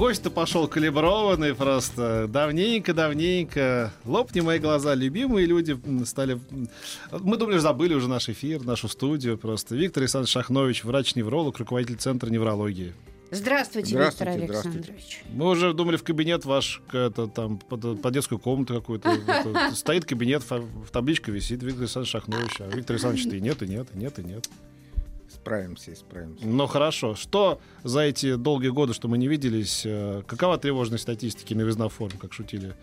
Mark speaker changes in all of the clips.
Speaker 1: Гость-то пошел калиброванный просто. Давненько-давненько. Лопни мои глаза. Любимые люди стали... Мы думали, забыли уже наш эфир, нашу студию просто. Виктор Александрович Шахнович, врач-невролог, руководитель Центра неврологии.
Speaker 2: Здравствуйте,
Speaker 3: Здравствуйте,
Speaker 2: Виктор
Speaker 3: здравствуйте.
Speaker 2: Александрович.
Speaker 1: Мы уже думали в кабинет ваш, это, там, под, под детскую комнату какую-то. Стоит кабинет, в табличка висит, Виктор Александрович Шахнович. А Виктор Александрович, и нет, и нет, и нет, и нет.
Speaker 3: Справимся, справимся.
Speaker 1: Ну хорошо. Что за эти долгие годы, что мы не виделись, э, какова тревожность статистики новизна форм, как шутили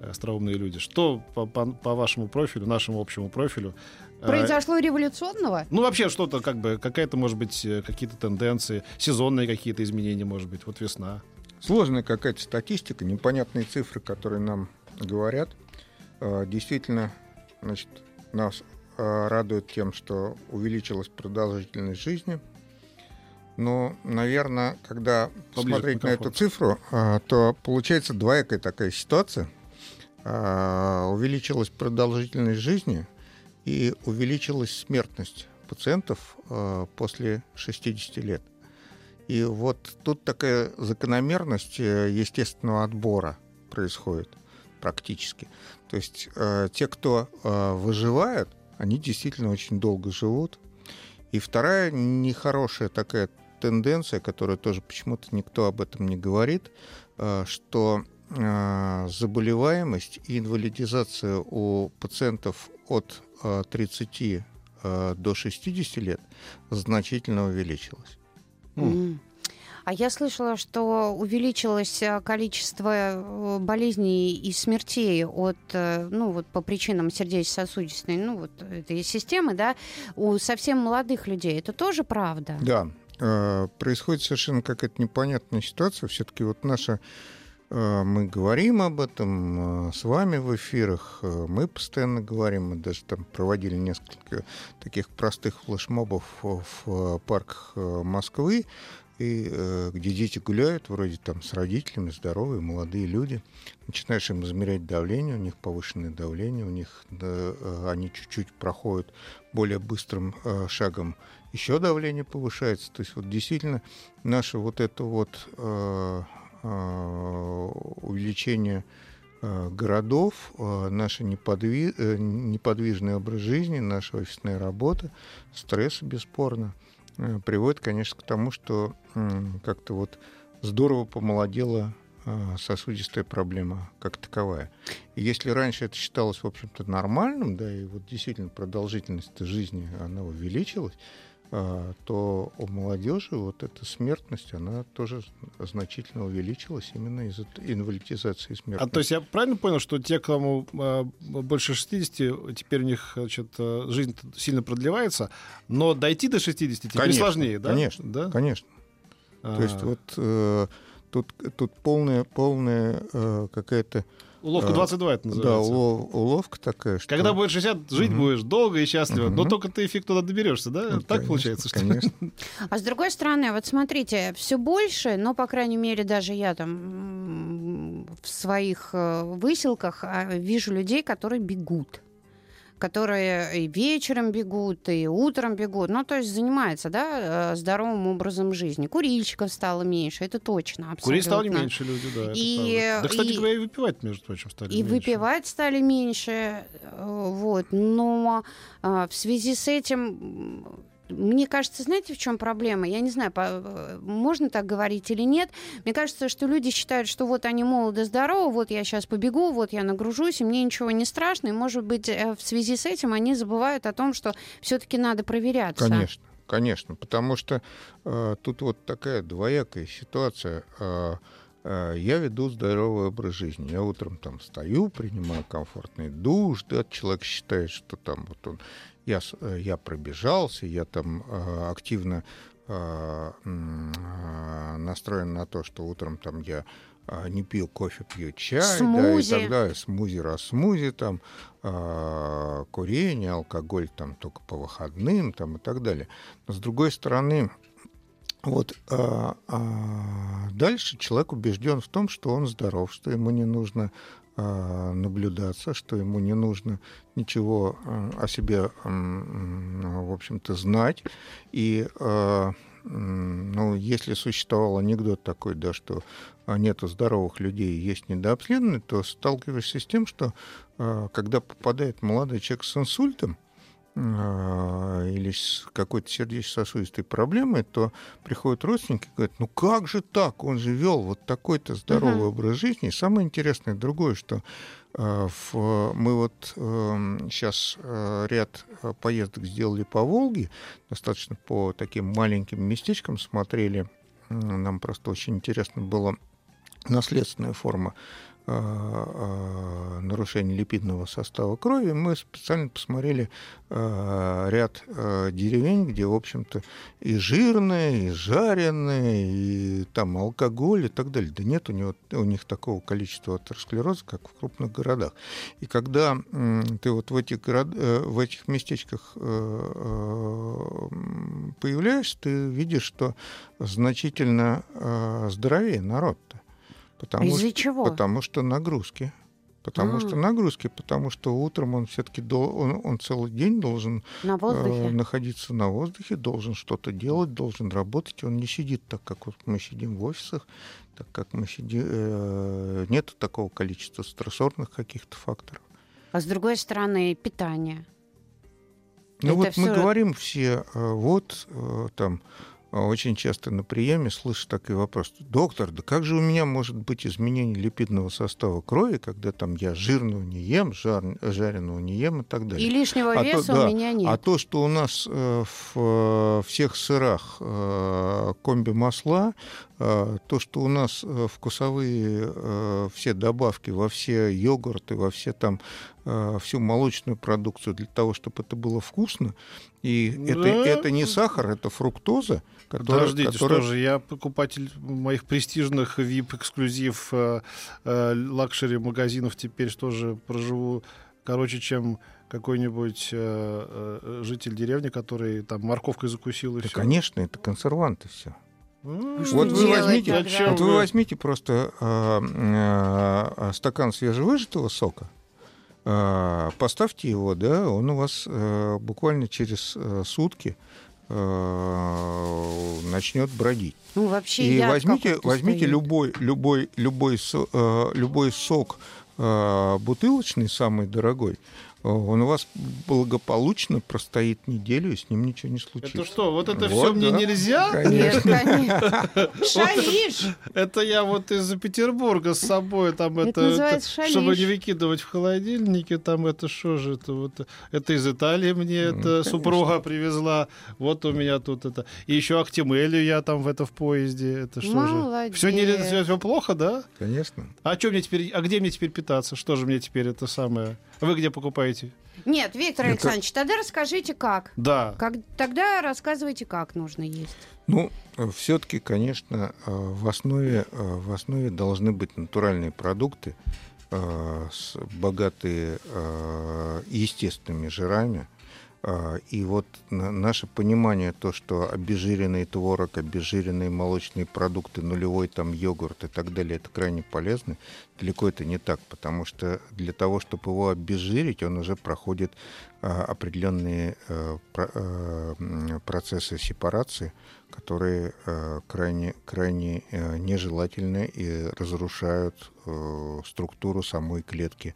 Speaker 1: э, остроумные люди? Что по, по- по вашему профилю, нашему общему профилю? э,
Speaker 2: Произошло революционного?
Speaker 1: ну, вообще что-то, как бы, какая-то, может быть, э, какие-то тенденции, сезонные какие-то изменения, может быть, вот весна.
Speaker 3: Сложная какая-то статистика, непонятные цифры, которые нам говорят. Э, Действительно, значит, нас э, радует тем, что увеличилась продолжительность жизни. Но, наверное, когда
Speaker 1: Поближе к
Speaker 3: посмотреть на эту цифру, э, то получается двоякая такая ситуация. Э, Увеличилась продолжительность жизни и увеличилась смертность пациентов э, после 60 лет. И вот тут такая закономерность э, естественного отбора происходит практически. То есть э, те, кто э, выживает, они действительно очень долго живут. И вторая нехорошая такая тенденция, которая тоже почему-то никто об этом не говорит, э, что э, заболеваемость и инвалидизация у пациентов от э, 30 э, до 60 лет значительно увеличилась.
Speaker 2: М. А я слышала, что увеличилось э, количество э, болезней и смертей от, э, ну, вот по причинам сердечно-сосудистой, ну, вот этой системы, да, у совсем молодых людей. Это тоже правда?
Speaker 3: Да, происходит совершенно какая-то непонятная ситуация. Все-таки вот наша мы говорим об этом с вами в эфирах, мы постоянно говорим, мы даже там проводили несколько таких простых флешмобов в парках Москвы, и, э, где дети гуляют, вроде там с родителями, здоровые, молодые люди. Начинаешь им измерять давление, у них повышенное давление, у них э, они чуть-чуть проходят более быстрым э, шагом еще давление повышается. То есть вот действительно наше вот это вот э, э, увеличение э, городов, э, неподви- э, неподвижный образ жизни, наша офисная работа, стресс, бесспорно, приводит, конечно, к тому, что как-то вот здорово помолодела э, сосудистая проблема как таковая. И если раньше это считалось, в общем-то, нормальным, да, и вот действительно продолжительность жизни, она увеличилась, а, то у молодежи вот эта смертность, она тоже значительно увеличилась именно из-за инвалидизации и
Speaker 1: А
Speaker 3: смертности.
Speaker 1: то есть я правильно понял, что те, кому э, больше 60, теперь у них значит, э, жизнь сильно продлевается, но дойти до 60 теперь
Speaker 3: Конечно,
Speaker 1: сложнее, да?
Speaker 3: конечно,
Speaker 1: Да?
Speaker 3: Конечно. То есть
Speaker 1: А,
Speaker 3: вот э, тут, тут полная, полная э, какая-то
Speaker 1: Уловка
Speaker 3: э,
Speaker 1: 22 это
Speaker 3: да,
Speaker 1: называется.
Speaker 3: улов- уловка такая, что...
Speaker 1: Когда будешь 60, жить
Speaker 3: Мгм.
Speaker 1: будешь долго и счастливо, но
Speaker 3: Мгм.
Speaker 1: только ты фиг туда доберешься, да?
Speaker 3: Ну,
Speaker 1: так
Speaker 3: конечно,
Speaker 1: получается, что
Speaker 3: Конечно.
Speaker 2: А с другой стороны, вот смотрите, все больше, но, по крайней мере, даже я там в своих э, выселках а, вижу людей, которые бегут которые и вечером бегут, и утром бегут, ну, то есть занимаются, да, э, здоровым образом жизни. Курильщиков стало меньше, это точно, абсолютно.
Speaker 1: Курить стали меньше люди, да.
Speaker 2: И-
Speaker 1: да, кстати
Speaker 2: и-
Speaker 1: говоря, и выпивать, между прочим, стали
Speaker 2: И
Speaker 1: меньше.
Speaker 2: выпивать стали меньше, э, вот. Но э, в связи с этим, мне кажется, знаете, в чем проблема? Я не знаю, э, можно так говорить или нет. Мне кажется, что люди считают, что вот они молоды, здоровы, вот я сейчас побегу, вот я нагружусь, и мне ничего не страшно. И, может быть, э, в связи с этим они забывают о том, что все-таки надо проверяться.
Speaker 3: Конечно, конечно, потому что э, тут вот такая двоякая ситуация. Э, э, я веду здоровый образ жизни. Я утром там встаю, принимаю комфортный душ, да, человек считает, что там вот он я, э, я пробежался, я там э, активно э, э, настроен на то, что утром там я э, не пил кофе, пью чай, да, и
Speaker 2: Смузи.
Speaker 3: так далее, смузи, раз смузи, там, э, курение, алкоголь там только по выходным, там, и так далее. Но с другой стороны, вот а, а, дальше человек убежден в том, что он здоров, что ему не нужно а, наблюдаться, что ему не нужно ничего а, о себе, в общем-то, знать. И а, ну, если существовал анекдот такой, да, что а, нету здоровых людей, есть недообследованные, то сталкиваешься с тем, что а, когда попадает молодой человек с инсультом, а, или с какой-то сердечно-сосудистой проблемой, то приходят родственники и говорят, ну как же так, он же вел вот такой-то здоровый
Speaker 2: Мгм.
Speaker 3: образ жизни. И самое интересное другое, что а, в- мы вот сейчас ряд а, поездок сделали по Волге, достаточно по таким маленьким местечкам смотрели. Нам просто очень интересно было наследственная форма а, а, нарушения липидного состава крови, мы специально посмотрели а, ряд деревень, где, в общем-то, и жирные, и жареные, и там алкоголь и так далее. Да нет у, него, у них такого количества атеросклероза, как в крупных городах. И когда ты вот в этих, город, э, в этих местечках э, э, появляешься, ты видишь, что значительно э, здоровее народ-то. Потому
Speaker 2: Из-за
Speaker 3: что,
Speaker 2: чего?
Speaker 3: Потому что нагрузки. Потому
Speaker 2: А.
Speaker 3: что нагрузки, потому что утром он все-таки он, он целый день должен
Speaker 2: На
Speaker 3: э, находиться на воздухе, должен что-то делать, должен работать. Он не сидит так, как вот мы сидим в офисах, так как мы сидим. Э, нет такого количества стрессорных каких-то факторов.
Speaker 2: А с другой стороны, питание.
Speaker 3: Ну
Speaker 2: Это
Speaker 3: вот мы
Speaker 2: всё-
Speaker 3: говорим все, э, вот э, там очень часто на приеме слышу такой вопрос. Доктор, да как же у меня может быть изменение липидного состава крови, когда там я жирного не ем, жар, жареного не ем и так далее?
Speaker 2: И лишнего
Speaker 3: А то-
Speaker 2: веса
Speaker 3: да,
Speaker 2: у меня нет.
Speaker 3: А то, что у нас э, в э, всех сырах э, комби-масла, э, то, что у нас э, вкусовые э, все добавки во все йогурты, во все там всю молочную продукцию для того, чтобы это было вкусно, и это,
Speaker 1: Да.
Speaker 3: это не сахар, это фруктоза, которая...
Speaker 1: Подождите,
Speaker 3: которая-
Speaker 1: что же, я покупатель моих престижных VIP-эксклюзив э, э, luxury-магазинов теперь что же проживу короче, чем какой-нибудь э, э, житель деревни, который там морковкой закусил и
Speaker 3: Да,
Speaker 1: все.
Speaker 3: конечно, это консерванты все.
Speaker 2: Что
Speaker 3: Вот вы возьмите,
Speaker 2: тогда?
Speaker 3: Вот вы возьмите просто а, а, стакан свежевыжатого сока, поставьте его, да, он у вас а, буквально через а, сутки а, начнет бродить.
Speaker 2: Ну, вообще,
Speaker 3: И возьмите, возьмите
Speaker 2: стоит.
Speaker 3: любой, любой, любой, э, любой сок э, бутылочный, самый дорогой, э, он у вас благополучно простоит неделю, и с ним ничего не случится.
Speaker 1: Это что, вот это
Speaker 3: Вот,
Speaker 1: все мне
Speaker 3: да.
Speaker 1: нельзя?
Speaker 2: Нет,
Speaker 3: Конечно.
Speaker 2: Шалишь!
Speaker 1: Это я вот из Петербурга с собой там
Speaker 2: Это
Speaker 1: это, это, чтобы не выкидывать в холодильнике, там это что же это вот это из Италии мне это
Speaker 3: конечно.
Speaker 1: супруга привезла, вот у меня тут это и еще Актимелью я там в это в поезде, это что же? Все не все, плохо, да?
Speaker 3: Конечно.
Speaker 1: А что мне теперь? А где мне теперь питаться? Что же мне теперь это самое? Вы где покупаете?
Speaker 2: Нет, Виктор
Speaker 3: Это-
Speaker 2: Александрович, тогда расскажите, как.
Speaker 1: Да.
Speaker 2: как. Тогда рассказывайте, как нужно есть.
Speaker 3: Ну, все-таки, конечно, э, в основе, э, в основе должны быть натуральные продукты, э, богатые естественными жирами. Э, И вот на- наше понимание, то, что обезжиренный творог, обезжиренные молочные продукты, нулевой там йогурт и так далее, это крайне полезно, далеко это не так, потому что для того, чтобы его обезжирить, он уже проходит э, определенные э, э, процессы сепарации, которые э, крайне, крайне нежелательны и разрушают структуру самой клетки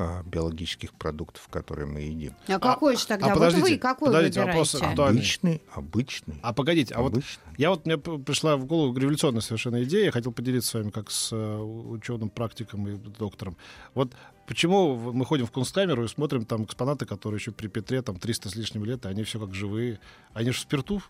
Speaker 3: э, биологических продуктов, которые мы едим.
Speaker 2: А, какой же тогда? вот
Speaker 1: подождите,
Speaker 2: вы какой
Speaker 1: подождите, вопрос
Speaker 2: выбираете?
Speaker 1: актуальный.
Speaker 3: Обычный, обычный,
Speaker 1: А погодите, а вот
Speaker 3: обычный.
Speaker 1: Я вот, мне пришла в голову революционная совершенно идея, я хотел поделиться с вами как с ученым, практиком и доктором. Вот почему мы ходим в кунсткамеру и смотрим там экспонаты, которые еще при Петре там 300 с лишним лет, и они все как живые. Они же в спирту.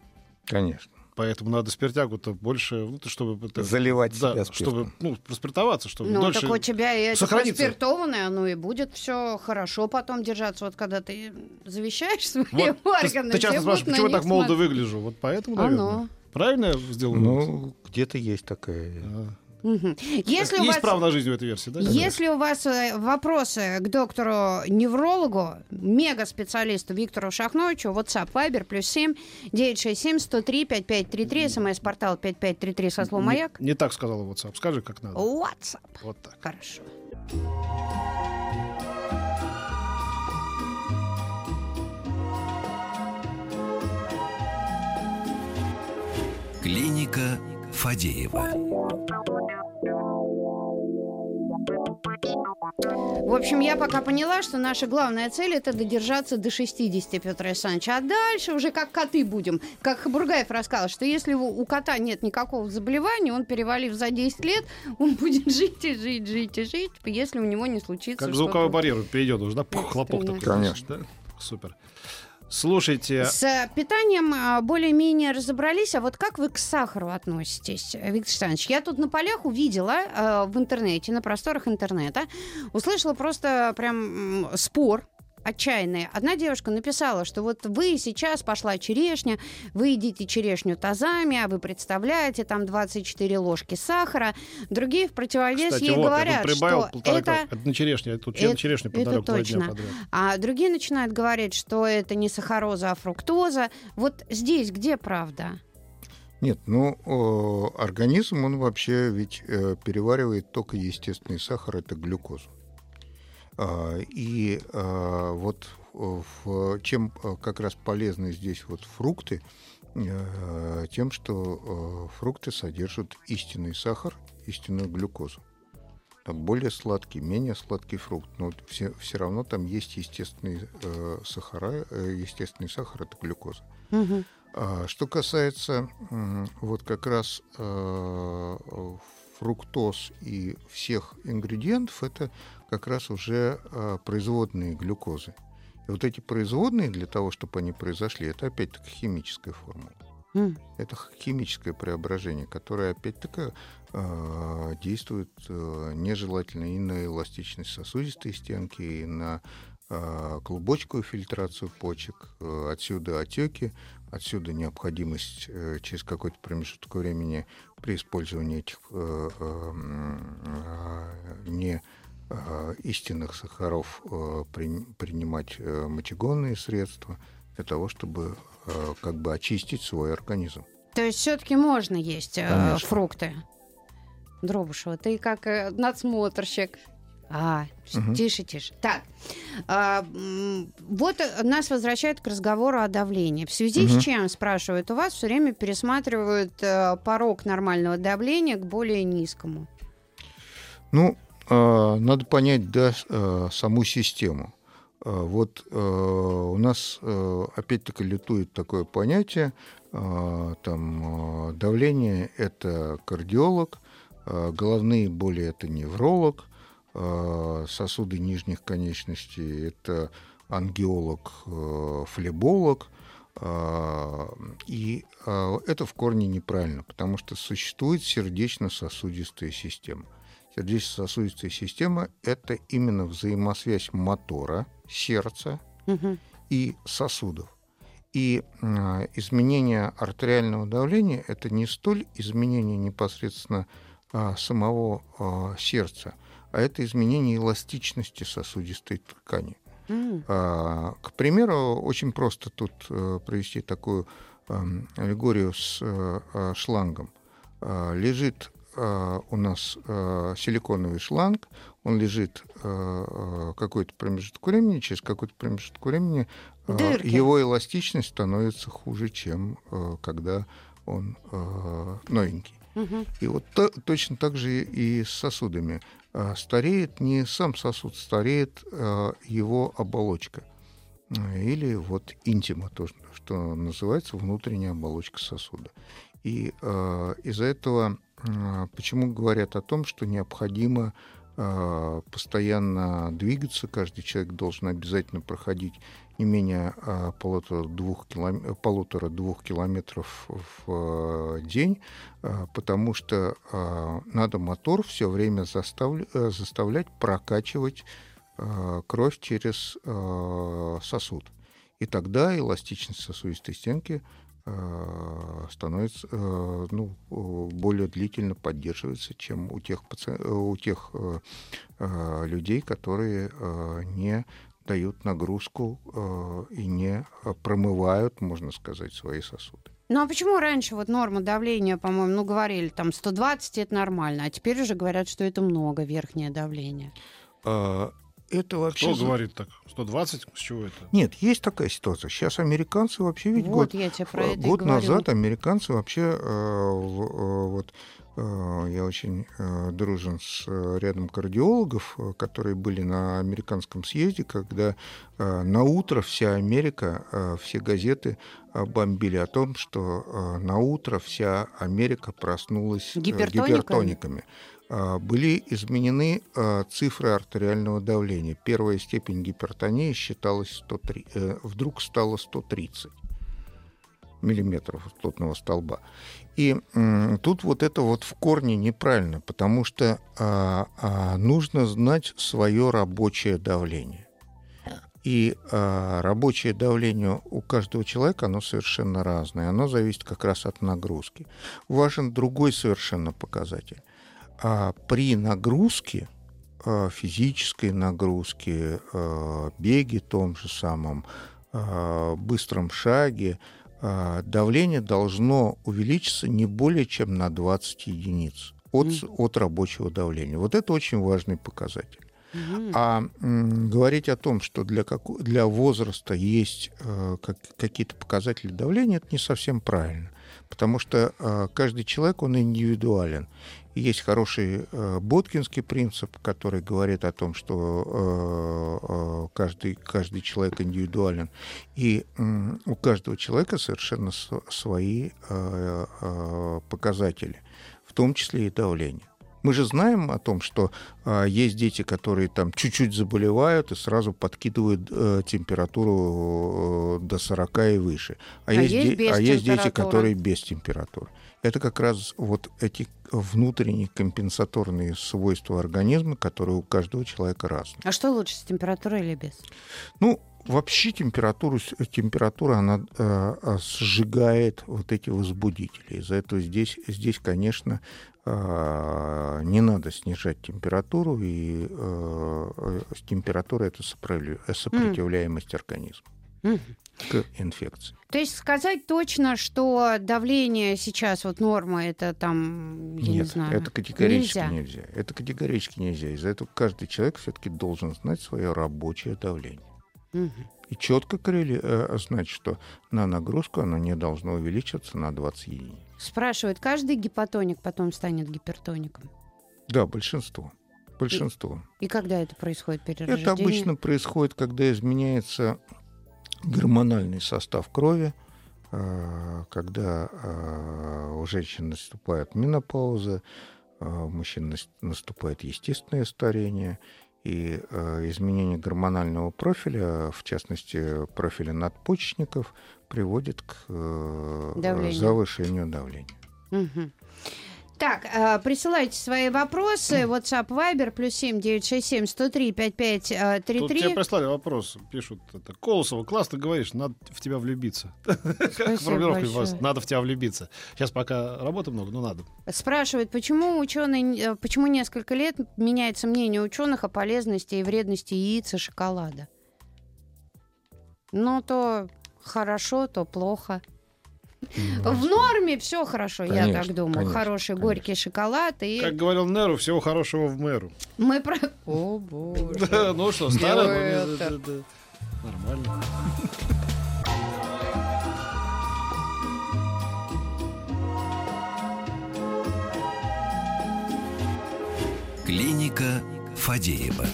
Speaker 3: Конечно.
Speaker 1: Поэтому надо спиртягу-то больше, ну, то, чтобы... это-
Speaker 3: Заливать
Speaker 1: да,
Speaker 3: себя спиртом.
Speaker 1: чтобы, ну, проспиртоваться, чтобы
Speaker 2: Ну,
Speaker 1: дольше...
Speaker 2: так у тебя и это проспиртованное, оно и будет все хорошо потом держаться. Вот когда ты завещаешь свои
Speaker 1: Вот, ты,
Speaker 2: органы,
Speaker 1: ты часто
Speaker 2: все будут
Speaker 1: спрашиваешь, почему я так молодо
Speaker 2: смотреть.
Speaker 1: выгляжу? Вот поэтому,
Speaker 2: Оно.
Speaker 1: наверное. Правильно я сделал?
Speaker 3: Ну, где-то есть такая...
Speaker 1: А.
Speaker 2: Если у
Speaker 1: Есть
Speaker 2: вас...
Speaker 1: право на жизнь в этой версии, да?
Speaker 2: Если у вас э, вопросы к доктору-неврологу, мега-специалисту Виктору Шахновичу, WhatsApp, Viber, плюс 7, 967 103 5533, смс-портал 5533 со словом
Speaker 1: не,
Speaker 2: «Маяк».
Speaker 1: не так сказала WhatsApp. Скажи, как надо.
Speaker 2: WhatsApp.
Speaker 1: Вот так.
Speaker 2: Хорошо.
Speaker 4: Клиника Фадеева.
Speaker 2: В общем, я пока поняла, что наша главная цель это додержаться до 60, Петр Александрович. А дальше уже как коты будем. Как Хабургаев рассказал, что если у, кота нет никакого заболевания, он, перевалив за 10 лет, он будет жить и жить, жить и жить, если у него не случится
Speaker 1: Как звуковой барьер перейдет уже, да? Пух, хлопок такой.
Speaker 3: Конечно.
Speaker 1: Да? Супер. Слушайте,
Speaker 2: С э, питанием а, более-менее разобрались, а вот как вы к сахару относитесь, Виктор Александрович? Я тут на полях увидела э, в интернете, на просторах интернета, услышала просто прям спор отчаянный. Одна девушка написала, что вот вы сейчас пошла черешня, вы едите черешню тазами, а вы представляете, там 24 ложки сахара. Другие в противовес
Speaker 1: кстати,
Speaker 2: ей
Speaker 1: вот,
Speaker 2: говорят,
Speaker 1: я
Speaker 2: что
Speaker 1: полтора
Speaker 2: это...
Speaker 1: это... на черешню. Я тут
Speaker 2: это-
Speaker 1: черешню
Speaker 2: это
Speaker 1: подарок два дня
Speaker 2: точно.
Speaker 1: подряд.
Speaker 2: А другие начинают говорить, что это не сахароза, а фруктоза. Вот здесь где правда?
Speaker 3: Нет, ну, организм, он вообще ведь э, переваривает только естественный сахар, это глюкозу. А, и а, вот э, в- чем э, как раз полезны здесь вот фрукты, э, тем, что э, фрукты содержат истинный сахар, истинную глюкозу. Там более сладкий, менее сладкий фрукт, но все, все равно там есть естественные э, сахара, э, естественный сахар, это глюкоза. А Что касается вот как раз э, фруктоз и всех ингредиентов, это как раз уже э, производные глюкозы. И вот эти производные, для того, чтобы они произошли, это опять-таки химическая формула.
Speaker 2: М.
Speaker 3: Это химическое преображение, которое опять-таки э, действует э, нежелательно и на эластичность сосудистой стенки, и на э, клубочковую фильтрацию почек. Э, отсюда отеки, отсюда необходимость э, через какой-то промежуток времени при использовании этих э, э, не истинных сахаров при- принимать мочегонные средства для того, чтобы как бы очистить свой организм.
Speaker 2: То есть все-таки можно есть
Speaker 3: Конечно.
Speaker 2: фрукты. Дробышева, ты как надсмотрщик. А,
Speaker 3: Мгм.
Speaker 2: тише, тише. Так, а, вот э, нас возвращают к разговору о давлении. В связи
Speaker 3: Мгм.
Speaker 2: с чем, спрашивают, у вас все время пересматривают э, порог нормального давления к более низкому?
Speaker 3: Ну, э, надо понять, да, э, саму систему. Э, Вот у нас опять-таки лютует такое понятие, э, там э, давление это кардиолог, головные боли это невролог, сосуды нижних конечностей это ангиолог, э, флеболог. э, И э, это в корне неправильно, потому что существует сердечно-сосудистая система. Сердечно-сосудистая система – это именно взаимосвязь мотора, сердца и сосудов. И э, изменение артериального давления – это не столь изменение непосредственно самого сердца, а это изменение эластичности сосудистой ткани. А, К примеру, очень просто тут э, провести такую эм, аллегорию с э, э, шлангом. А, Лежит у нас силиконовый шланг, он лежит какой-то промежуток времени, через какой-то промежуток времени
Speaker 2: Дырки.
Speaker 3: его эластичность становится хуже, чем когда он новенький. И вот то- точно так же и с сосудами. А, Стареет не сам сосуд, стареет а, его оболочка. Или вот интима, то, что называется внутренняя оболочка сосуда. И а, из-за этого почему говорят о том, что необходимо постоянно двигаться, каждый человек должен обязательно проходить не менее э, полутора-двух полутора километров в день, потому что надо мотор все время застав... заставлять прокачивать кровь через сосуд. И тогда эластичность сосудистой стенки Э, становится э, ну, более длительно поддерживается, чем у тех, у тех э, людей, которые не дают нагрузку и не промывают, можно сказать, свои сосуды.
Speaker 2: Ну а почему раньше вот норма давления, по-моему, ну говорили, там 120 это нормально, а теперь уже говорят, что это много, верхнее давление?
Speaker 3: А, это вообще...
Speaker 1: Кто говорит так? 120? С чего это?
Speaker 3: Нет, есть такая ситуация. Сейчас американцы вообще ведь
Speaker 2: вот,
Speaker 3: год,
Speaker 2: я тебе про это
Speaker 3: год назад американцы вообще э, э, вот э, я очень э, дружен с э, рядом кардиологов, э, которые были на американском съезде, когда э, на утро вся Америка, э, все газеты э, бомбили о том, что э, на утро вся Америка проснулась э,
Speaker 2: Гипертониками?
Speaker 3: гипертониками. А, были изменены а, цифры артериального давления. Первая степень гипертонии считалась 103, э, вдруг стала 130 миллиметров ртутного столба. И тут вот это вот в корне неправильно, потому что а, нужно знать свое рабочее давление. И а, рабочее давление у каждого человека, оно совершенно разное. Оно зависит как раз от нагрузки. Важен другой совершенно показатель а при нагрузке, а, физической нагрузке, а, беге том же самом, а, быстром шаге, давление должно увеличиться не более чем на 20 единиц от, от рабочего давления. Вот это очень важный показатель. А говорить о том, что для, как, для возраста есть э, как, какие-то показатели давления, это не совсем правильно. Потому что э, каждый человек, он индивидуален. Есть хороший э, боткинский принцип, который говорит о том, что э, э, каждый, каждый человек индивидуален. И э, у каждого человека совершенно свои э, э, показатели, в том числе и давление. Мы же знаем о том, что э, есть дети, которые там чуть-чуть заболевают и сразу подкидывают э, температуру э, до 40 и выше. А, а есть, есть, де- а есть дети, которые без температуры. Это как раз вот эти внутренние компенсаторные свойства организма, которые у каждого человека разные.
Speaker 2: А что лучше, с температурой или без?
Speaker 3: Ну, вообще температуру, температура, она э, сжигает вот эти возбудители. Из-за этого здесь, здесь конечно, не надо снижать температуру, и э, температура — это сопротивляемость mm. организма mm. к инфекции.
Speaker 2: То есть сказать точно, что давление сейчас вот норма, это там, я
Speaker 3: Нет,
Speaker 2: не знаю,
Speaker 3: это категорически нельзя. нельзя. Это категорически нельзя. Из-за этого каждый человек все-таки должен знать свое рабочее давление. Угу. И четко коррели... э, знать, что на нагрузку оно не должно увеличиваться на 20 единиц.
Speaker 2: Спрашивают, каждый гипотоник потом станет гипертоником?
Speaker 3: Да, большинство. Большинство.
Speaker 2: И, и когда это происходит перерождение?
Speaker 3: Это обычно происходит, когда изменяется гормональный состав крови, э, когда э, у женщин наступает менопауза, э, у мужчин наступает естественное старение, и изменение гормонального профиля, в частности профиля надпочечников, приводит к Давление. завышению давления.
Speaker 2: Угу. Так, э, присылайте свои вопросы. WhatsApp Viber плюс семь девять шесть семь сто три пять пять три
Speaker 1: Тут тебе прислали вопрос. Пишут, это, Колосова, классно говоришь, надо в тебя влюбиться. Как формулировка у вас? Надо в тебя влюбиться. Сейчас пока работы много, но надо.
Speaker 2: Спрашивают, почему ученые, э, почему несколько лет меняется мнение ученых о полезности и вредности яиц и шоколада? Ну, то хорошо, то плохо. В норме все хорошо, конечно, я так думаю. Конечно, Хороший конечно. горький шоколад и.
Speaker 1: Как говорил Неру, всего хорошего в мэру.
Speaker 2: Мы про. О боже.
Speaker 1: Да, ну что, старое. Нормально.
Speaker 4: Клиника Фадеева.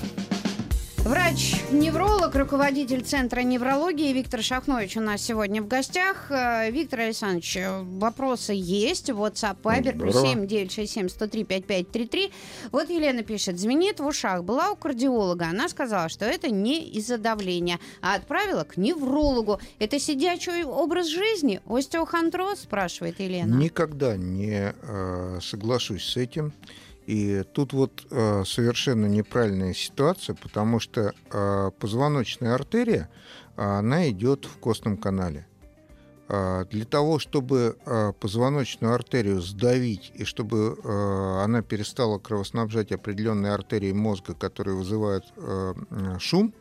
Speaker 2: Врач-невролог, руководитель Центра неврологии Виктор Шахнович у нас сегодня в гостях. Э, Виктор Александрович, э, вопросы есть. WhatsApp, Viber, плюс
Speaker 3: Здорово.
Speaker 2: 7 967 103 5533. Вот Елена пишет, звенит в ушах. Была у кардиолога. Она сказала, что это не из-за давления, а отправила к неврологу. Это сидячий образ жизни? Остеохондроз, спрашивает Елена.
Speaker 3: Никогда не э, соглашусь с этим. И тут вот э, совершенно неправильная ситуация, потому что э, позвоночная артерия, она идет в костном канале. А, Для того, чтобы э, позвоночную артерию сдавить и чтобы э, она перестала кровоснабжать определенные артерии мозга, которые вызывают э, шум,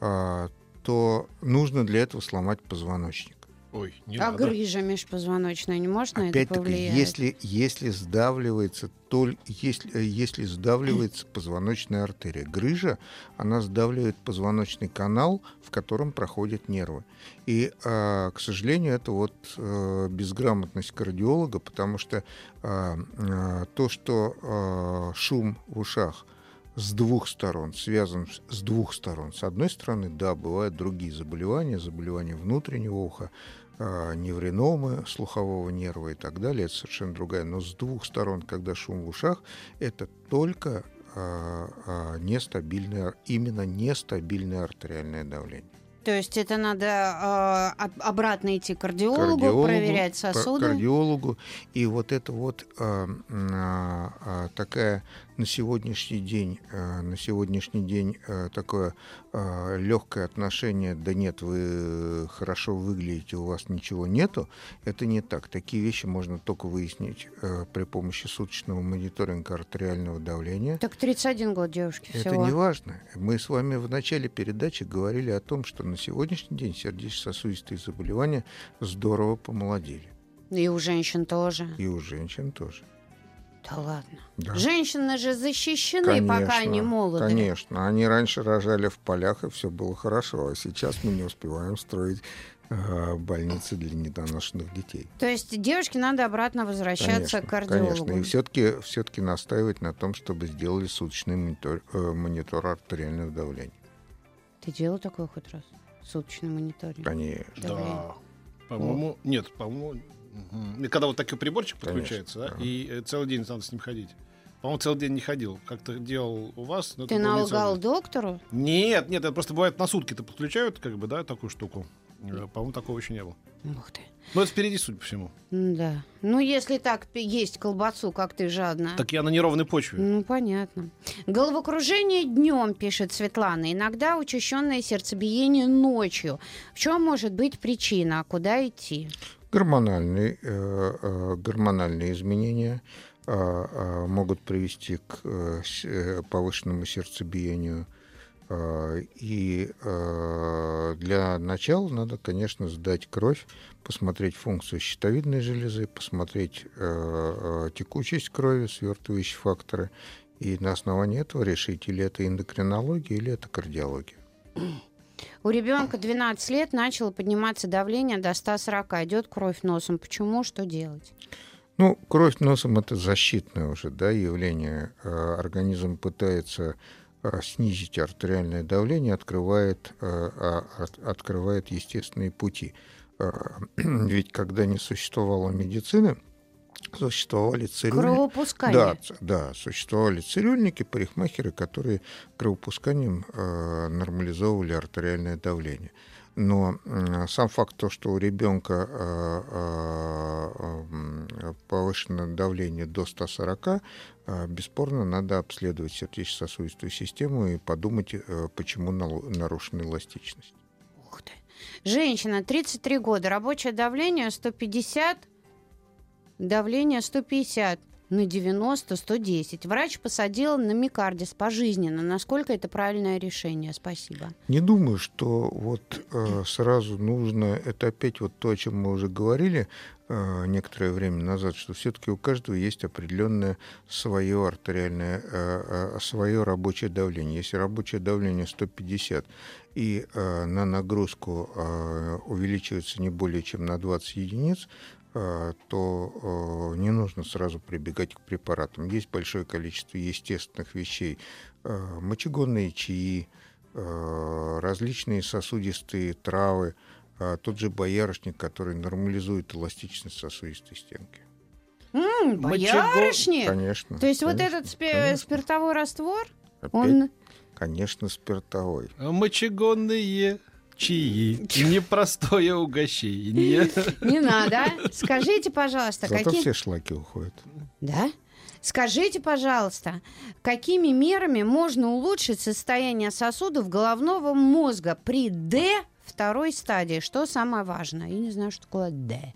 Speaker 3: а, то нужно для этого сломать позвоночник.
Speaker 1: Ой, не
Speaker 2: а
Speaker 1: надо.
Speaker 2: грыжа межпозвоночная не может на это
Speaker 3: Опять-таки,
Speaker 2: повлиять?
Speaker 3: если, если сдавливается толь, если, э, если сдавливается позвоночная артерия, грыжа, она сдавливает позвоночный канал, в котором проходят нервы. И, а, к сожалению, это вот э, безграмотность кардиолога, потому что а, а, то, что шум в ушах с двух сторон, связан с- двух сторон. С одной стороны, да, бывают другие заболевания, заболевания внутреннего уха, невриномы слухового нерва и так далее, это совершенно другая. Но с двух сторон, когда шум в ушах, это только а, а, нестабильное, именно нестабильное артериальное давление.
Speaker 2: То есть это надо э, об- обратно идти к кардиологу,
Speaker 3: Кардиологу,
Speaker 2: проверять сосуды.
Speaker 3: Кардиологу. И вот это вот а, а, а, такая на сегодняшний день, а, на сегодняшний день а, такое легкое отношение, да нет, вы хорошо выглядите, у вас ничего нету, это не так. Такие вещи можно только выяснить при помощи суточного мониторинга артериального давления.
Speaker 2: Так 31 год девушки
Speaker 3: Это
Speaker 2: всего.
Speaker 3: не важно. Мы с вами в начале передачи говорили о том, что на сегодняшний день сердечно-сосудистые заболевания здорово помолодели.
Speaker 2: И у женщин тоже.
Speaker 3: И у женщин тоже.
Speaker 2: Да ладно.
Speaker 3: Да.
Speaker 2: Женщины же защищены, пока они молоды.
Speaker 3: Конечно. Они раньше рожали в полях, и все было хорошо. А сейчас мы не успеваем строить э, больницы для недоношенных детей.
Speaker 2: То есть девушке надо обратно возвращаться
Speaker 3: Конечно,
Speaker 2: к кардиологу.
Speaker 3: Конечно. И все-таки все настаивать на том, чтобы сделали суточный монитор, э, монитор артериального давления.
Speaker 2: Ты делал такое хоть раз? Суточный мониторинг?
Speaker 3: Конечно.
Speaker 2: Давление.
Speaker 1: Да. По-моему, нет, по-моему... мгм. И Когда вот такой приборчик
Speaker 3: Конечно,
Speaker 1: подключается, да,
Speaker 3: да.
Speaker 1: и э, целый день надо с ним ходить. По-моему, целый день не ходил. Как-то делал у вас. но
Speaker 2: Ты
Speaker 1: не
Speaker 2: налгал доктору?
Speaker 1: Нет, нет, это просто бывает на сутки-то подключают, как бы, да, такую штуку. Э, По-моему, такого еще не было.
Speaker 2: Ух ты.
Speaker 1: Но это впереди, судя по всему.
Speaker 2: Да. Ну, если так есть колбасу, как ты жадно.
Speaker 1: Так я на неровной почве.
Speaker 2: Ну, понятно. Головокружение днем, пишет Светлана. Иногда учащенное сердцебиение ночью. В чем может быть причина? Куда идти?
Speaker 3: Гормональные, э, э, гормональные изменения э, э, могут привести к э, повышенному сердцебиению. Э, И для начала надо, конечно, сдать кровь, посмотреть функцию щитовидной железы, посмотреть текучесть крови, свертывающие факторы, и на основании этого решить, или это эндокринология, или это кардиология.
Speaker 2: У ребенка 12 лет начало подниматься давление до 140. Идет кровь носом. Почему? Что делать?
Speaker 3: Ну, кровь носом это защитное уже да, явление. Э, Организм пытается э, снизить артериальное давление, открывает, а, от- открывает естественные пути. Ведь когда не существовало медицины, существовали цирюльники.
Speaker 2: Кровопускание.
Speaker 3: Да, да, существовали цирюльники, парикмахеры, которые кровопусканием э, нормализовывали артериальное давление. Но м, сам факт то, что у ребенка э, э, повышенное давление до 140, э, бесспорно надо обследовать сердечно-сосудистую систему и подумать, э, почему нарушена эластичность.
Speaker 2: Ух ты. Женщина, 33 года, рабочее давление 150, давление 150 на 90, 110. Врач посадил на микардис пожизненно. Насколько это правильное решение? Спасибо.
Speaker 3: Не думаю, что вот э, сразу нужно, это опять вот то, о чем мы уже говорили э, некоторое время назад, что все-таки у каждого есть определенное свое артериальное, э, э, свое рабочее давление. Если рабочее давление 150 и э, на нагрузку э, увеличивается не более чем на 20 единиц, то э, не нужно сразу прибегать к препаратам. Есть большое количество естественных вещей, э, мочегонные чаи, различные сосудистые травы, тот же боярышник, который нормализует эластичность сосудистой стенки.
Speaker 2: М, боярышник?
Speaker 3: Конечно.
Speaker 2: То есть вот
Speaker 3: конечно,
Speaker 2: этот спи-
Speaker 3: конечно.
Speaker 2: спиртовой раствор,
Speaker 3: Опять,
Speaker 2: он...
Speaker 3: конечно, спиртовой.
Speaker 1: Мочегонные чаи. Непростое угощение.
Speaker 2: Не надо. Скажите, пожалуйста,
Speaker 3: Зато
Speaker 2: какие...
Speaker 3: все шлаки уходят.
Speaker 2: Да? Скажите, пожалуйста, какими мерами можно улучшить состояние сосудов головного мозга при Д второй стадии? Что самое важное? Я не знаю, что такое Д.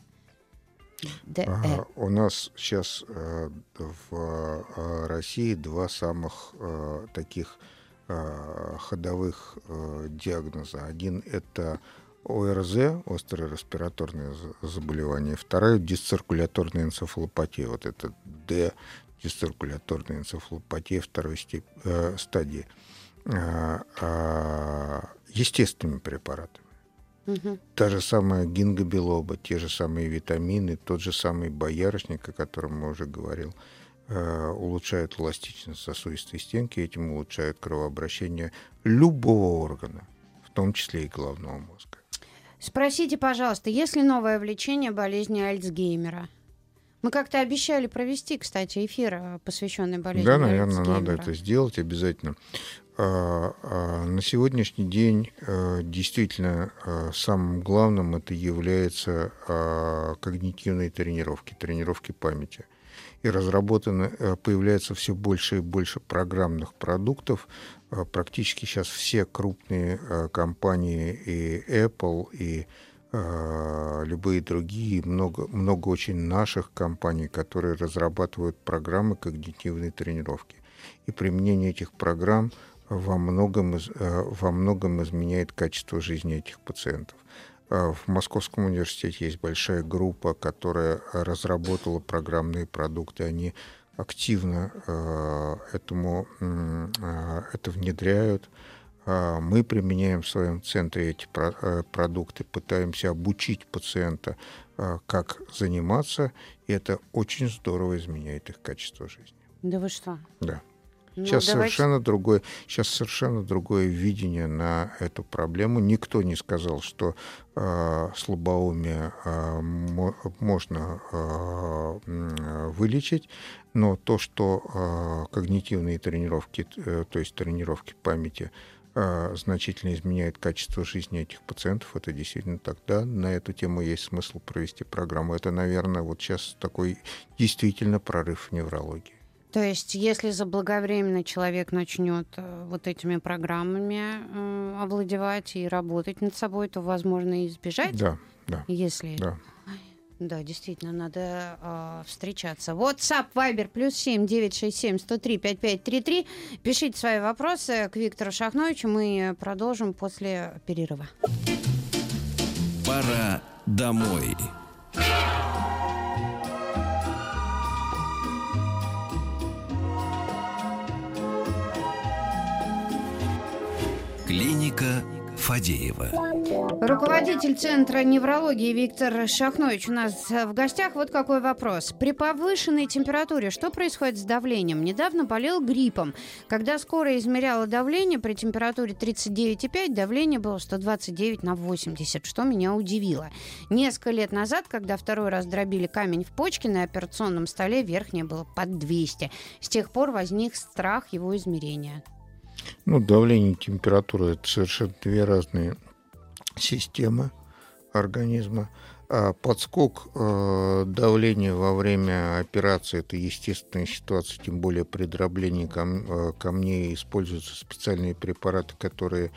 Speaker 2: ДЭ.
Speaker 3: А, у нас сейчас э, в э, России два самых э, таких э, ходовых э, диагноза. Один это ОРЗ, острое респираторное за- заболевание. Второе дисциркуляторная энцефалопатия. Вот это Д, дисциркуляторная энцефалопатия второй степ- э, стадии. А, а, естественными препаратами.
Speaker 2: Мгм.
Speaker 3: Та же самая гингобилоба, те же самые витамины, тот же самый боярышник, о котором мы уже говорил, э, улучшают эластичность сосудистой стенки, этим улучшают кровообращение любого органа, в том числе и головного мозга.
Speaker 2: Спросите, пожалуйста, есть ли новое влечение болезни Альцгеймера? Мы как-то обещали провести, кстати, эфир, э, посвященный болезни
Speaker 3: Да, наверное, надо это сделать обязательно. А, а, На сегодняшний день э, действительно э, самым главным это является а, когнитивные тренировки, тренировки памяти. И разработано, э, появляется все больше и больше программных продуктов. Э, Практически сейчас все крупные э, компании, и Apple, и любые другие, много, много очень наших компаний, которые разрабатывают программы когнитивной тренировки. И применение этих программ во многом, во многом изменяет качество жизни этих пациентов. Э, В Московском университете есть большая группа, которая разработала программные продукты. Они активно э, этому, э, это внедряют. А, Мы применяем в своем центре эти э, продукты, пытаемся обучить пациента, как заниматься, и это очень здорово изменяет их качество жизни.
Speaker 2: Да вы что?
Speaker 3: Да.
Speaker 2: Ну,
Speaker 3: Сейчас
Speaker 2: давайте-
Speaker 3: совершенно другое, сейчас совершенно другое видение на эту проблему. Никто не сказал, что э, слабоумие э, мо- можно э, вылечить, но то, что э, когнитивные тренировки, э, то есть тренировки памяти, значительно изменяют качество жизни этих пациентов, это действительно так. Да, на эту тему есть смысл провести программу. Это, наверное, вот сейчас такой действительно прорыв в неврологии.
Speaker 2: То есть, если заблаговременно человек начнет э, вот этими программами э, овладевать и работать над собой, то возможно и избежать,
Speaker 3: Да, да,
Speaker 2: если
Speaker 3: да.
Speaker 2: Да, действительно, надо э, встречаться. WhatsApp, Viber, плюс семь девять шесть семь сто три пять пять три три. Пишите свои вопросы к Виктору Шахновичу. Мы продолжим после перерыва.
Speaker 4: Пора домой. Клиника Фадеева.
Speaker 2: Руководитель Центра неврологии Виктор Шахнович у нас в гостях. Вот какой вопрос. При повышенной температуре что происходит с давлением? Недавно болел гриппом. Когда скоро измеряла давление, при температуре 39,5 давление было 129 на 80, что меня удивило. Несколько лет назад, когда второй раз дробили камень в почке, на операционном столе верхнее было под 200. С тех пор возник страх его измерения.
Speaker 3: Ну, давление и температура – это совершенно две разные системы организма. А подскок э, давления во время операции – это естественная ситуация, тем более при дроблении кам- э, камней используются специальные препараты, которые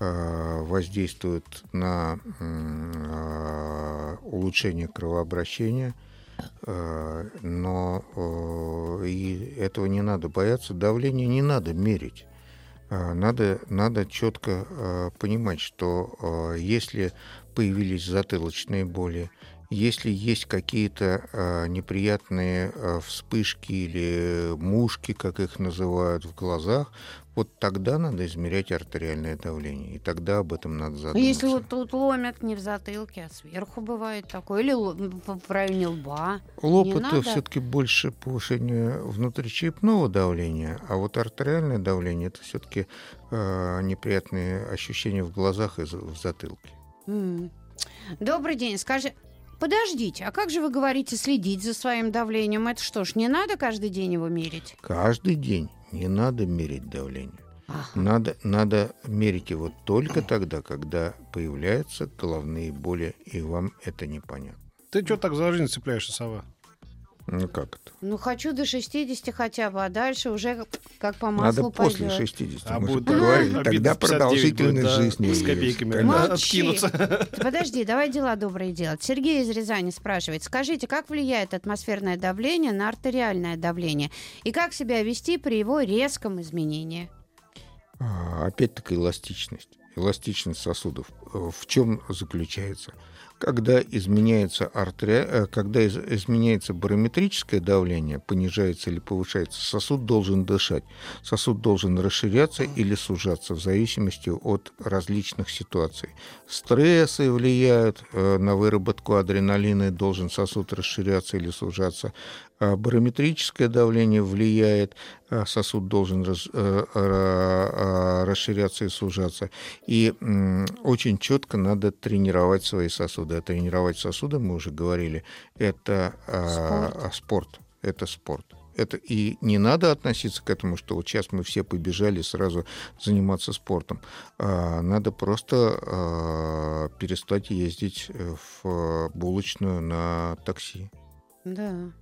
Speaker 3: э, воздействуют на э, улучшение кровообращения. Э, Но э, и этого не надо бояться. Давление не надо мерить. А, Надо, надо четко э, понимать, что э, если появились затылочные боли, Если есть какие-то э, неприятные э, вспышки или мушки, как их называют, в глазах, вот тогда надо измерять артериальное давление, и тогда об этом надо
Speaker 2: Ну,
Speaker 3: задуматься.
Speaker 2: Если вот тут ломят не в затылке, а сверху бывает такое, или ло- в районе лба.
Speaker 3: Лоб
Speaker 2: Не
Speaker 3: это все-таки больше повышение внутричерепного давления, а вот артериальное давление это все-таки неприятные ощущения в глазах и в затылке.
Speaker 2: Добрый день, скажи... Подождите, а как же вы говорите следить за своим давлением? Это что ж, не надо каждый день его мерить?
Speaker 3: Каждый день не надо мерить давление.
Speaker 2: Ага.
Speaker 3: Надо, надо мерить его только тогда, когда появляются головные боли, и вам это непонятно.
Speaker 1: Ты что так за жизнь цепляешься, сова?
Speaker 3: Ну как это?
Speaker 2: Ну, хочу до 60 хотя бы, а дальше уже как по
Speaker 3: Надо
Speaker 2: маслу
Speaker 3: после
Speaker 2: пойдет.
Speaker 3: 60.
Speaker 1: А
Speaker 3: мы же
Speaker 1: будет
Speaker 3: поговорили.
Speaker 1: обидно
Speaker 3: Тогда
Speaker 1: 59
Speaker 3: продолжительность
Speaker 1: будет, да,
Speaker 3: жизни
Speaker 1: с копейками.
Speaker 3: конечно.
Speaker 1: Да.
Speaker 2: Молчи.
Speaker 1: Откинуться.
Speaker 2: Подожди, давай дела добрые делать. Сергей из Рязани спрашивает, скажите, как влияет атмосферное давление на артериальное давление? И как себя вести при его резком изменении?
Speaker 3: А, Опять-таки эластичность. Эластичность сосудов. Э, В чем заключается? Когда изменяется, артерия... э, когда из- изменяется барометрическое давление, понижается или повышается, сосуд должен дышать. Сосуд должен расширяться или сужаться в зависимости от различных ситуаций. Стрессы влияют э, на выработку адреналина, и должен сосуд расширяться или сужаться. А Барометрическое давление влияет, а сосуд должен э, э, расширяться и сужаться. И очень четко надо тренировать свои сосуды. А тренировать сосуды, мы уже говорили, это а,
Speaker 2: Спорт.
Speaker 3: спорт. Это спорт. Это и не надо относиться к этому, что вот сейчас мы все побежали сразу заниматься спортом. А, надо просто а, перестать ездить э, в булочную на такси.
Speaker 2: Да.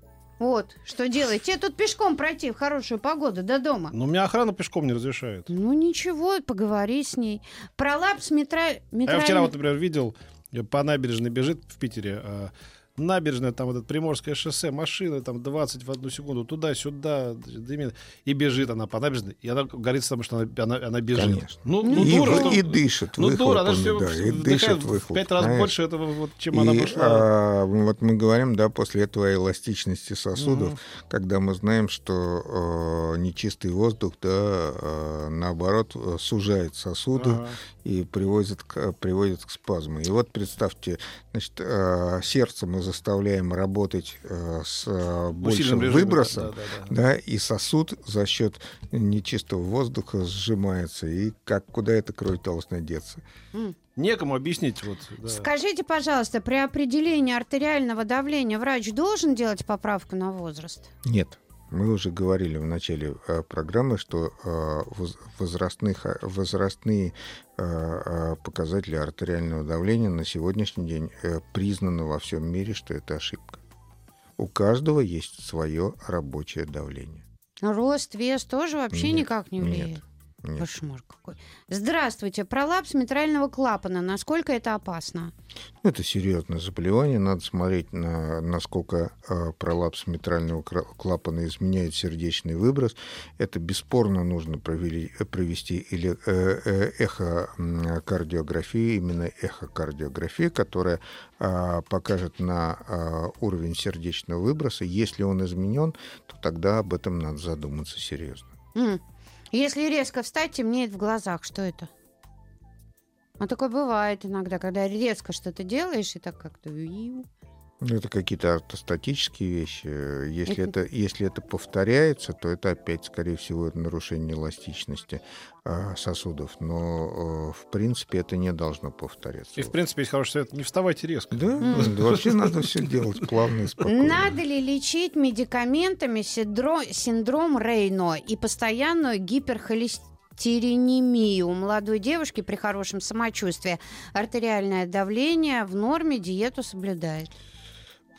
Speaker 2: Вот, что делать? Тебе тут пешком пройти в хорошую погоду до дома.
Speaker 1: Ну, меня охрана пешком не разрешает.
Speaker 2: Ну ничего, поговори с ней. Пролапс метро...
Speaker 1: А
Speaker 2: метро...
Speaker 1: я вчера вот, например, видел, по набережной бежит в Питере, а, набережная, там вот это Приморское шоссе, машина там 20 в одну секунду, туда-сюда, и бежит она по набережной, и она горит, потому что она, она, она бежит.
Speaker 3: Конечно.
Speaker 1: Ну,
Speaker 2: Ну,
Speaker 3: и,
Speaker 1: дура,
Speaker 3: вы- и дышит
Speaker 1: Ну, дура, она же
Speaker 3: да, и дышит
Speaker 1: в пять раз
Speaker 3: знаешь.
Speaker 1: больше этого, вот, чем она
Speaker 3: И,
Speaker 1: пошла.
Speaker 3: а, вот мы говорим, да, после этого эластичности сосудов,
Speaker 1: Мгм.
Speaker 3: когда мы знаем, что э, нечистый воздух, да, э, наоборот, э, сужает сосуды
Speaker 1: Ага.
Speaker 3: и приводит к, приводит к спазму. И вот представьте, значит, э, сердце мы заставляем работать э, с э, большим
Speaker 1: режиме,
Speaker 3: выбросом,
Speaker 1: да, да, да, да.
Speaker 3: да, и сосуд за счет нечистого воздуха сжимается. И как куда эта кровь должна деться?
Speaker 1: Некому объяснить. Вот, да.
Speaker 2: Скажите, пожалуйста, при определении артериального давления врач должен делать поправку на возраст?
Speaker 3: Нет. Мы уже говорили в начале э, программы, что э, воз- возрастных, э, возрастные показатели артериального давления на сегодняшний день признаны во всем мире, что это ошибка. У каждого есть свое рабочее давление.
Speaker 2: Рост, вес тоже вообще
Speaker 3: Нет,
Speaker 2: никак не влияет?
Speaker 3: Нет. Нет.
Speaker 2: Кошмар какой. Здравствуйте. Пролапс митрального клапана. Насколько это опасно?
Speaker 3: Ну, Это серьезное заболевание. Надо смотреть, на, насколько э, пролапс митрального клапана изменяет сердечный выброс. Это бесспорно нужно провели- э, провести или э, э, эхокардиографию, именно эхокардиографию, которая а, покажет на а, уровень сердечного выброса. Если он изменен, то тогда об этом надо задуматься серьезно.
Speaker 2: М. Если резко встать, темнеет в глазах. Что это? А такое бывает иногда, когда резко что-то делаешь, и так как-то...
Speaker 3: Ну, Это какие-то ортостатические вещи. Если
Speaker 2: Это-
Speaker 3: если это повторяется, то это опять, скорее всего, это нарушение эластичности а, сосудов. Но, э, в принципе, это не должно повторяться.
Speaker 1: И, в принципе, есть хороший совет. Не вставайте резко.
Speaker 3: Да, да, вообще надо все делать плавно и спокойно.
Speaker 2: Надо ли лечить медикаментами синдро- синдром Рейно и постоянную гиперхолестеринемию у молодой девушки при хорошем самочувствии? Артериальное давление в норме, диету соблюдает.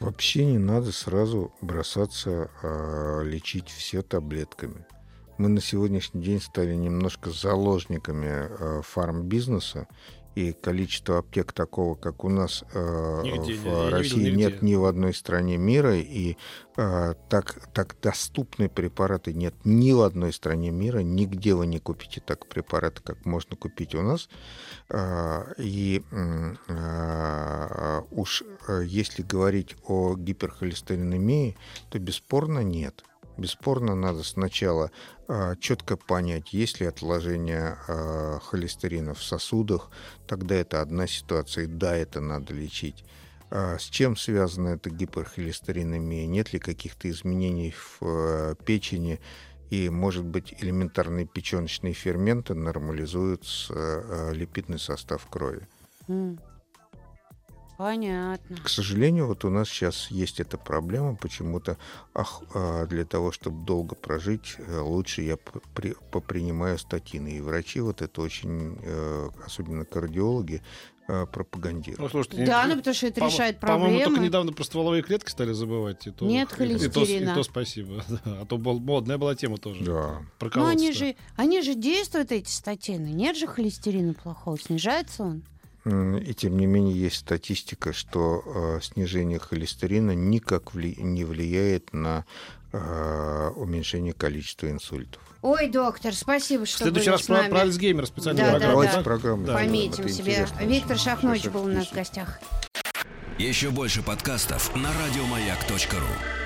Speaker 3: Вообще не надо сразу бросаться а, лечить все таблетками. Мы на сегодняшний день стали немножко заложниками а, фармбизнеса, и количество аптек такого, как у нас э,
Speaker 1: Нигде,
Speaker 3: в
Speaker 1: я не видел
Speaker 3: России,
Speaker 1: нигде.
Speaker 3: нет ни в одной стране мира, и э, так, так доступные препараты нет ни в одной стране мира, нигде вы не купите так препараты, как можно купить у нас. Э, И э, уж э, если говорить о гиперхолестеринемии, то бесспорно нет. Бесспорно надо сначала четко понять, есть ли отложение э, холестерина в сосудах, тогда это одна ситуация, и да, это надо лечить. А С чем связана эта гиперхолестеринемия? Нет ли каких-то изменений в печени? И, может быть, элементарные печеночные ферменты нормализуют липидный состав крови.
Speaker 2: Понятно.
Speaker 3: К сожалению, вот у нас сейчас есть эта проблема. Почему-то ах, а, для того, чтобы долго прожить, э, лучше я при- попринимаю статины. И врачи вот это очень, э, особенно кардиологи, э, пропагандируют.
Speaker 1: Ну, слушайте,
Speaker 2: Да, ну потому что это
Speaker 1: по-
Speaker 2: решает
Speaker 1: По-моему,
Speaker 2: проблемы.
Speaker 1: только недавно про стволовые клетки стали забывать. И то,
Speaker 2: Нет
Speaker 1: и то-
Speaker 2: холестерина.
Speaker 1: И то, спасибо. да. А то был- модная была тема тоже.
Speaker 3: Да.
Speaker 2: Ну,
Speaker 1: Проколоться.
Speaker 2: они же, они же действуют, эти статины. Нет же холестерина плохого. Снижается он?
Speaker 3: И тем не менее есть статистика, что э, снижение холестерина никак вли- не влияет на э, уменьшение количества инсультов.
Speaker 2: Ой, доктор, спасибо,
Speaker 1: В
Speaker 2: что
Speaker 1: следующий
Speaker 2: были
Speaker 1: раз
Speaker 2: с
Speaker 1: про,
Speaker 2: нами.
Speaker 1: про Альцгеймер специально
Speaker 2: Да, да,
Speaker 1: программа.
Speaker 3: Давайте
Speaker 2: да.
Speaker 3: программу
Speaker 1: Да,
Speaker 2: Пометим себе. Виктор. Шахнович был у нас в гостях.
Speaker 4: Еще больше подкастов на радиомаяк.ру.